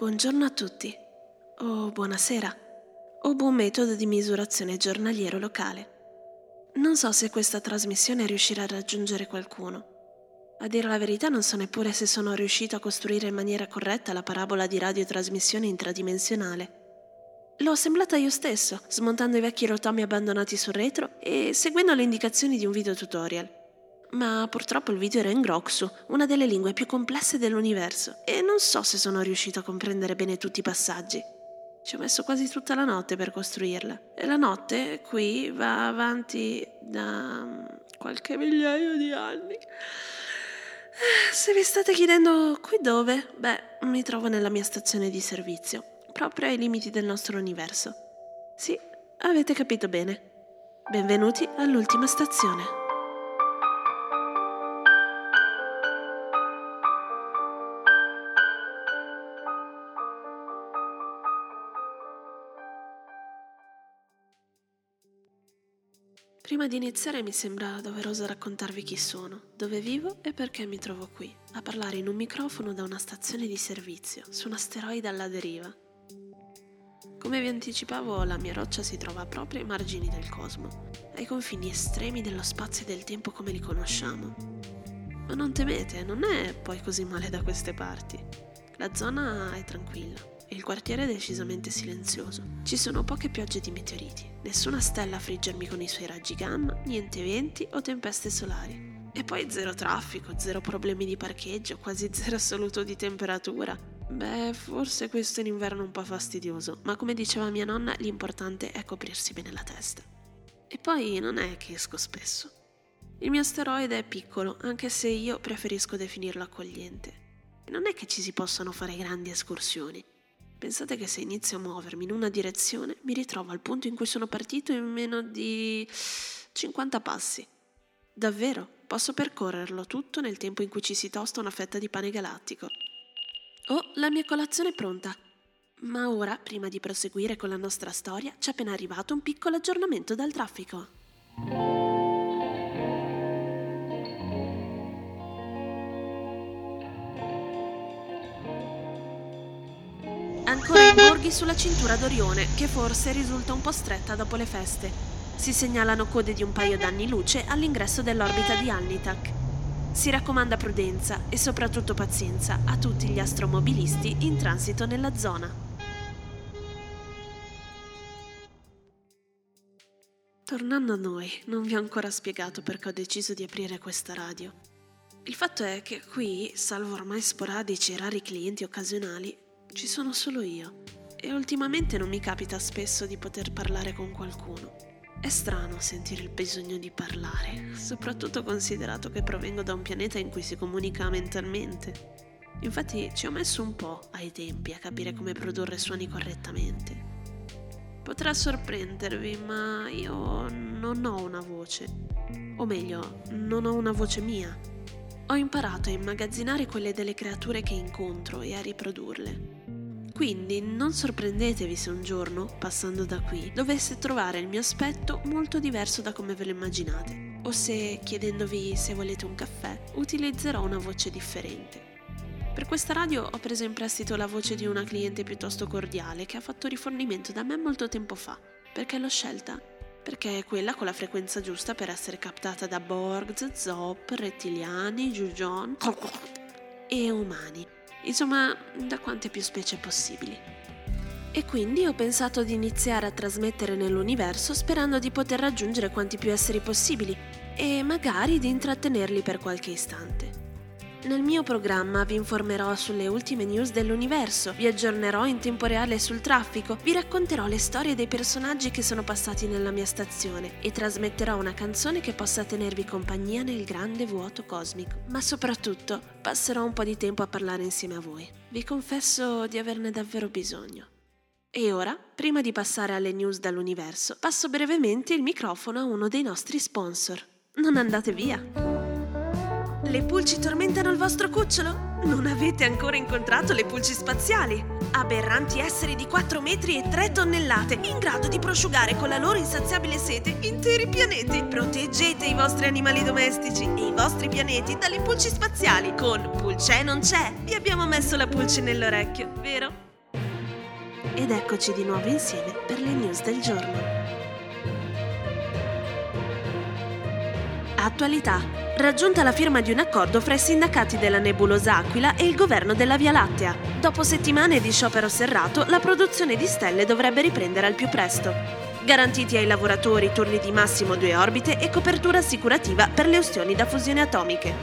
Buongiorno a tutti, o buonasera, o buon metodo di misurazione giornaliero locale. Non so se questa trasmissione riuscirà a raggiungere qualcuno. A dire la verità non so neppure se sono riuscito a costruire in maniera corretta la parabola di radiotrasmissione intradimensionale. L'ho assemblata io stesso, smontando i vecchi rotomi abbandonati sul retro e seguendo le indicazioni di un video tutorial ma purtroppo il video era in Groxu, una delle lingue più complesse dell'universo, e non so se sono riuscito a comprendere bene tutti i passaggi. Ci ho messo quasi tutta la notte per costruirla, e la notte qui va avanti da mm, qualche migliaio di anni. Se vi state chiedendo qui dove, beh, mi trovo nella mia stazione di servizio, proprio ai limiti del nostro universo. Sì, avete capito bene. Benvenuti all'ultima stazione. Prima di iniziare mi sembra doveroso raccontarvi chi sono, dove vivo e perché mi trovo qui, a parlare in un microfono da una stazione di servizio, su un asteroide alla deriva. Come vi anticipavo, la mia roccia si trova proprio ai margini del cosmo, ai confini estremi dello spazio e del tempo come li conosciamo. Ma non temete, non è poi così male da queste parti. La zona è tranquilla, e il quartiere è decisamente silenzioso. Ci sono poche piogge di meteoriti, nessuna stella a friggermi con i suoi raggi gamma, niente venti o tempeste solari. E poi zero traffico, zero problemi di parcheggio, quasi zero assoluto di temperatura. Beh, forse questo in inverno è un po' fastidioso, ma come diceva mia nonna, l'importante è coprirsi bene la testa. E poi non è che esco spesso. Il mio asteroide è piccolo, anche se io preferisco definirlo accogliente. Non è che ci si possano fare grandi escursioni. Pensate che se inizio a muovermi in una direzione mi ritrovo al punto in cui sono partito in meno di 50 passi. Davvero, posso percorrerlo tutto nel tempo in cui ci si tosta una fetta di pane galattico. Oh, la mia colazione è pronta. Ma ora, prima di proseguire con la nostra storia, ci è appena arrivato un piccolo aggiornamento dal traffico. Ancora i borghi sulla cintura d'Orione, che forse risulta un po' stretta dopo le feste. Si segnalano code di un paio d'anni luce all'ingresso dell'orbita di Alnitak. Si raccomanda prudenza e soprattutto pazienza a tutti gli astromobilisti in transito nella zona. Tornando a noi, non vi ho ancora spiegato perché ho deciso di aprire questa radio. Il fatto è che qui, salvo ormai sporadici e rari clienti occasionali, ci sono solo io e ultimamente non mi capita spesso di poter parlare con qualcuno. È strano sentire il bisogno di parlare, soprattutto considerato che provengo da un pianeta in cui si comunica mentalmente. Infatti ci ho messo un po' ai tempi a capire come produrre suoni correttamente. Potrà sorprendervi, ma io non ho una voce. O meglio, non ho una voce mia. Ho imparato a immagazzinare quelle delle creature che incontro e a riprodurle. Quindi non sorprendetevi se un giorno, passando da qui, dovesse trovare il mio aspetto molto diverso da come ve lo immaginate, o se, chiedendovi se volete un caffè, utilizzerò una voce differente. Per questa radio ho preso in prestito la voce di una cliente piuttosto cordiale che ha fatto rifornimento da me molto tempo fa. Perché l'ho scelta? Perché è quella con la frequenza giusta per essere captata da Borg, Zop, rettiliani, Jujon e umani insomma da quante più specie possibili. E quindi ho pensato di iniziare a trasmettere nell'universo sperando di poter raggiungere quanti più esseri possibili e magari di intrattenerli per qualche istante. Nel mio programma vi informerò sulle ultime news dell'universo, vi aggiornerò in tempo reale sul traffico, vi racconterò le storie dei personaggi che sono passati nella mia stazione e trasmetterò una canzone che possa tenervi compagnia nel grande vuoto cosmico. Ma soprattutto passerò un po' di tempo a parlare insieme a voi. Vi confesso di averne davvero bisogno. E ora, prima di passare alle news dall'universo, passo brevemente il microfono a uno dei nostri sponsor. Non andate via! Le pulci tormentano il vostro cucciolo? Non avete ancora incontrato le pulci spaziali? Aberranti esseri di 4 metri e 3 tonnellate, in grado di prosciugare con la loro insaziabile sete interi pianeti. Proteggete i vostri animali domestici e i vostri pianeti dalle pulci spaziali. Con Pulce non c'è, vi abbiamo messo la pulce nell'orecchio, vero? ed eccoci di nuovo insieme per le news del giorno. Attualità. Raggiunta la firma di un accordo fra i sindacati della nebulosa Aquila e il governo della Via Lattea. Dopo settimane di sciopero serrato, la produzione di stelle dovrebbe riprendere al più presto. Garantiti ai lavoratori turni di massimo due orbite e copertura assicurativa per le ustioni da fusione atomiche.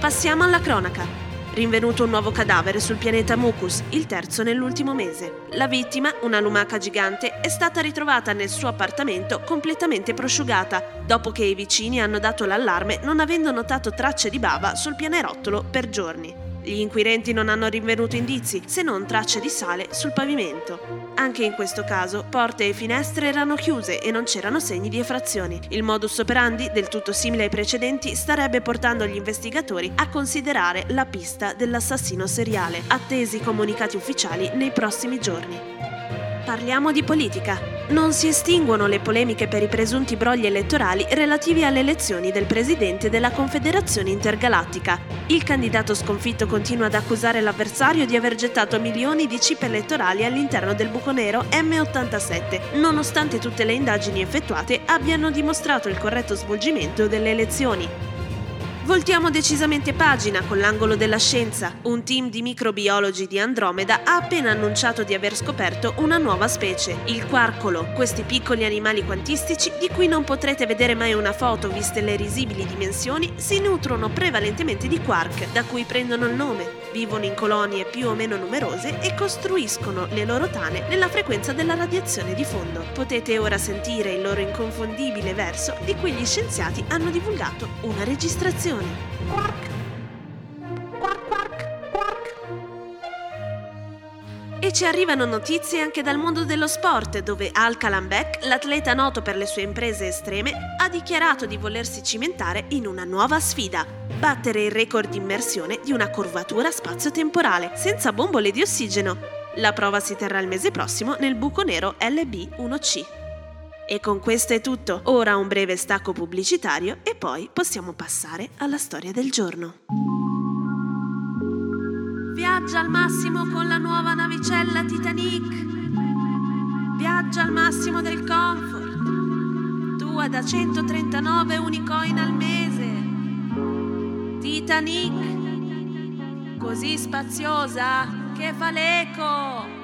Passiamo alla cronaca. Rinvenuto un nuovo cadavere sul pianeta Mucus, il terzo nell'ultimo mese. La vittima, una lumaca gigante, è stata ritrovata nel suo appartamento completamente prosciugata, dopo che i vicini hanno dato l'allarme non avendo notato tracce di bava sul pianerottolo per giorni. Gli inquirenti non hanno rinvenuto indizi, se non tracce di sale sul pavimento. Anche in questo caso, porte e finestre erano chiuse e non c'erano segni di effrazioni. Il modus operandi, del tutto simile ai precedenti, starebbe portando gli investigatori a considerare la pista dell'assassino seriale, attesi comunicati ufficiali nei prossimi giorni. Parliamo di politica. Non si estinguono le polemiche per i presunti brogli elettorali relativi alle elezioni del presidente della Confederazione Intergalattica. Il candidato sconfitto continua ad accusare l'avversario di aver gettato milioni di chip elettorali all'interno del buco nero M87, nonostante tutte le indagini effettuate abbiano dimostrato il corretto svolgimento delle elezioni. Voltiamo decisamente pagina con l'angolo della scienza. Un team di microbiologi di Andromeda ha appena annunciato di aver scoperto una nuova specie, il quarcolo. Questi piccoli animali quantistici, di cui non potrete vedere mai una foto viste le risibili dimensioni, si nutrono prevalentemente di quark, da cui prendono il nome. Vivono in colonie più o meno numerose e costruiscono le loro tane nella frequenza della radiazione di fondo. Potete ora sentire il loro inconfondibile verso di cui gli scienziati hanno divulgato una registrazione canzone. Quark. Quark, quark, quark. E ci arrivano notizie anche dal mondo dello sport, dove Al Kalanbeck, l'atleta noto per le sue imprese estreme, ha dichiarato di volersi cimentare in una nuova sfida, battere il record di immersione di una curvatura spazio-temporale, senza bombole di ossigeno. La prova si terrà il mese prossimo nel buco nero LB1C. E con questo è tutto. Ora un breve stacco pubblicitario e poi possiamo passare alla storia del giorno. Viaggia al massimo con la nuova navicella Titanic. Viaggia al massimo del comfort. Tua da 139 unicoin al mese. Titanic. Così spaziosa che fa l'eco.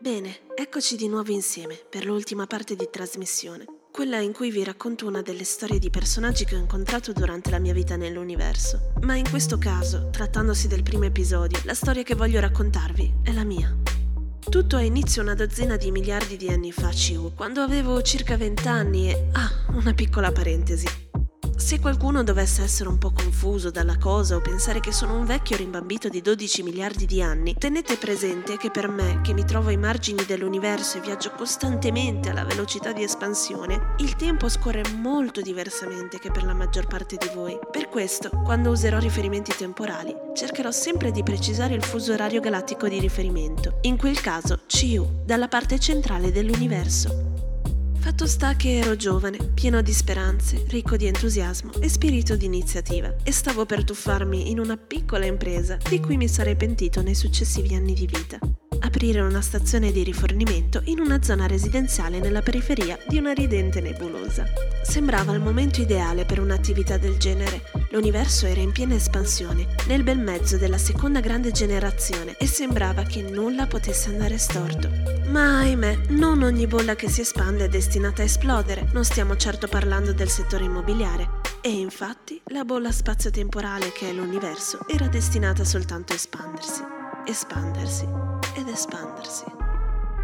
Bene, eccoci di nuovo insieme per l'ultima parte di trasmissione, quella in cui vi racconto una delle storie di personaggi che ho incontrato durante la mia vita nell'universo. Ma in questo caso, trattandosi del primo episodio, la storia che voglio raccontarvi è la mia. Tutto ha inizio una dozzina di miliardi di anni fa, Ciu, quando avevo circa vent'anni e... Ah, una piccola parentesi. Se qualcuno dovesse essere un po' confuso dalla cosa o pensare che sono un vecchio rimbambito di 12 miliardi di anni, tenete presente che per me, che mi trovo ai margini dell'universo e viaggio costantemente alla velocità di espansione, il tempo scorre molto diversamente che per la maggior parte di voi. Per questo, quando userò riferimenti temporali, cercherò sempre di precisare il fuso orario galattico di riferimento, in quel caso CU, dalla parte centrale dell'universo. Fatto sta che ero giovane, pieno di speranze, ricco di entusiasmo e spirito di iniziativa e stavo per tuffarmi in una piccola impresa di cui mi sarei pentito nei successivi anni di vita. Aprire una stazione di rifornimento in una zona residenziale nella periferia di una ridente nebulosa. Sembrava il momento ideale per un'attività del genere. L'universo era in piena espansione, nel bel mezzo della seconda grande generazione e sembrava che nulla potesse andare storto. Ma ahimè, non ogni bolla che si espande è destinata a esplodere, non stiamo certo parlando del settore immobiliare. E infatti la bolla spazio-temporale che è l'universo era destinata soltanto a espandersi, espandersi ed espandersi.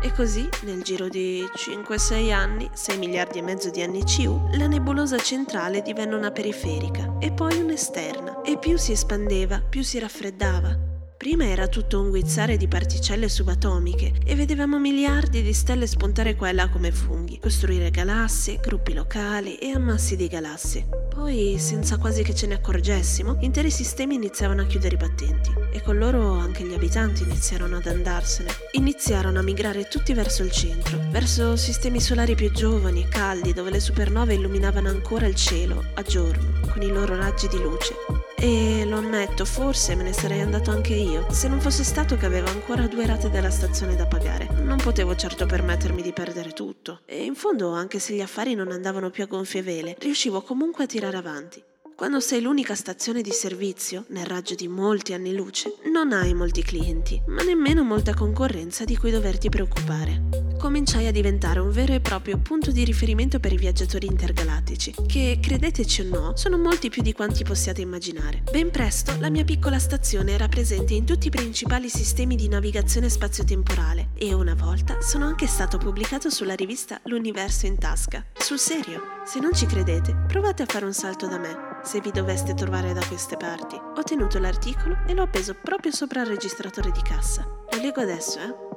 E così, nel giro di 5-6 anni, 6 miliardi e mezzo di anni CU, la nebulosa centrale divenne una periferica e poi un'esterna. E più si espandeva, più si raffreddava. Prima era tutto un guizzare di particelle subatomiche e vedevamo miliardi di stelle spuntare qua e là come funghi, costruire galassie, gruppi locali e ammassi di galassie. Poi, senza quasi che ce ne accorgessimo, interi sistemi iniziavano a chiudere i battenti e con loro anche gli abitanti iniziarono ad andarsene. Iniziarono a migrare tutti verso il centro, verso sistemi solari più giovani e caldi dove le supernove illuminavano ancora il cielo a giorno con i loro raggi di luce E lo ammetto, forse me ne sarei andato anche io, se non fosse stato che avevo ancora due rate della stazione da pagare. Non potevo certo permettermi di perdere tutto. E in fondo, anche se gli affari non andavano più a gonfie vele, riuscivo comunque a tirare avanti. Quando sei l'unica stazione di servizio, nel raggio di molti anni luce, non hai molti clienti, ma nemmeno molta concorrenza di cui doverti preoccupare. Cominciai a diventare un vero e proprio punto di riferimento per i viaggiatori intergalattici, che, credeteci o no, sono molti più di quanti possiate immaginare. Ben presto la mia piccola stazione era presente in tutti i principali sistemi di navigazione spazio-temporale e una volta sono anche stato pubblicato sulla rivista L'Universo in tasca. Sul serio, se non ci credete, provate a fare un salto da me se vi doveste trovare da queste parti. Ho tenuto l'articolo e l'ho appeso proprio sopra il registratore di cassa. Lo leggo adesso, eh?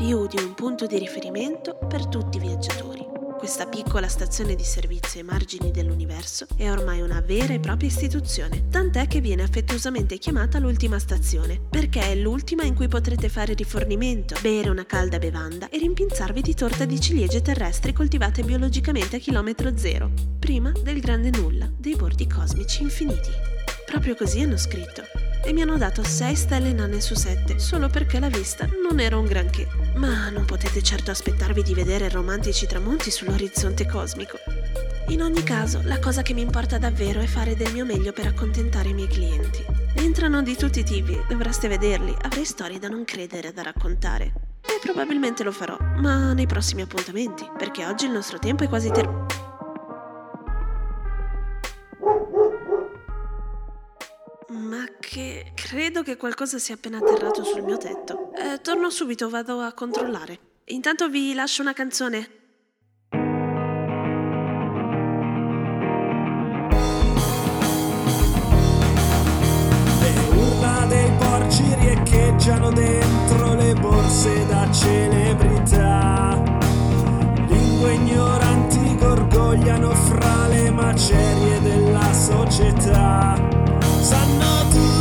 Più di un punto di riferimento per tutti i viaggiatori. Questa piccola stazione di servizio ai margini dell'universo è ormai una vera e propria istituzione, tant'è che viene affettuosamente chiamata l'ultima stazione, perché è l'ultima in cui potrete fare rifornimento, bere una calda bevanda e rimpinzarvi di torta di ciliegie terrestri coltivate biologicamente a chilometro zero, prima del grande nulla, dei bordi cosmici infiniti. Proprio così hanno scritto e mi hanno dato 6 stelle nane su 7 solo perché la vista non era un granché. Ma non potete certo aspettarvi di vedere romantici tramonti sull'orizzonte cosmico. In ogni caso, la cosa che mi importa davvero è fare del mio meglio per accontentare i miei clienti. Entrano di tutti i tipi, dovreste vederli, avrei storie da non credere da raccontare. E probabilmente lo farò, ma nei prossimi appuntamenti, perché oggi il nostro tempo è quasi terminato. Ma che credo che qualcosa sia appena atterrato sul mio tetto. Eh, torno subito, vado a controllare. Intanto vi lascio una canzone. Porci riecheggiano dentro le borse da celebrità. Lingue ignoranti gorgogliano fra le macerie della società sanno tutto,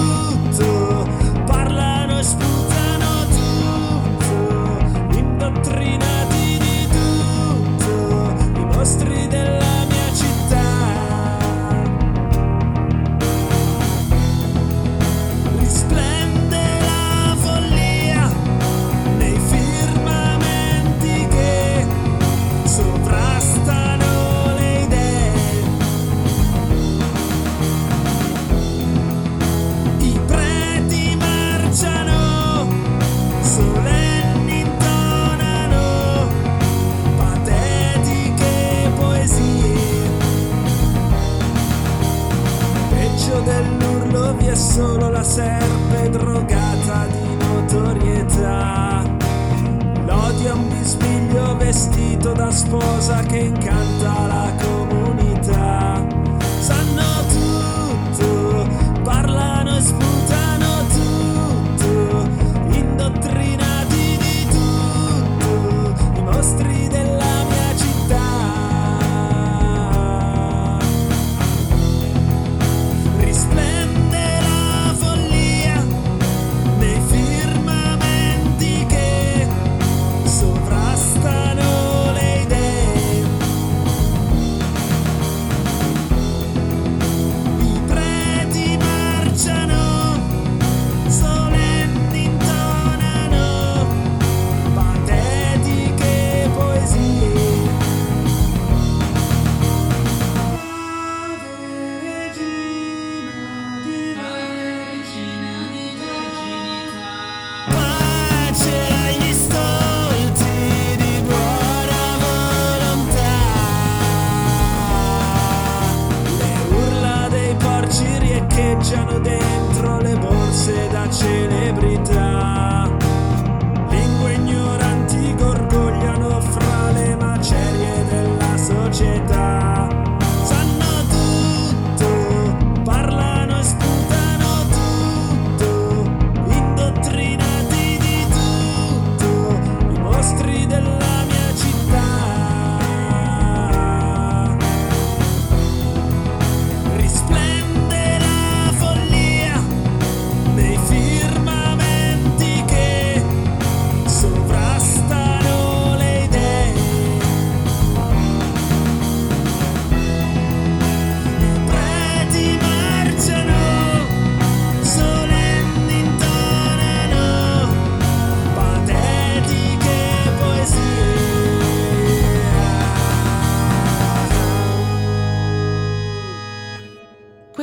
Peggio dell'urlo vi è solo la serpe drogata di notorietà. L'odio è un bisbiglio vestito da sposa che incanta la comunità. Sanno tutto, parlano e sputano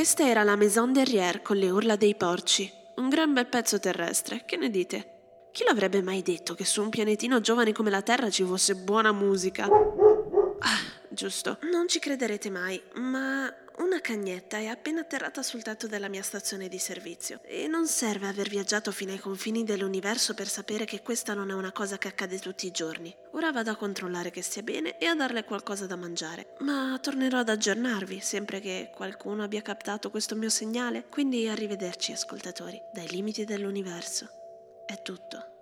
Questa era la Maison Derrière con le urla dei porci. Un gran bel pezzo terrestre, che ne dite? Chi l'avrebbe mai detto che su un pianetino giovane come la Terra ci fosse buona musica? Ah, giusto. Non ci crederete mai, ma una cagnetta è appena atterrata sul tetto della mia stazione di servizio e non serve aver viaggiato fino ai confini dell'universo per sapere che questa non è una cosa che accade tutti i giorni. Ora vado a controllare che stia bene e a darle qualcosa da mangiare, ma tornerò ad aggiornarvi sempre che qualcuno abbia captato questo mio segnale, quindi arrivederci ascoltatori, dai limiti dell'universo. È tutto.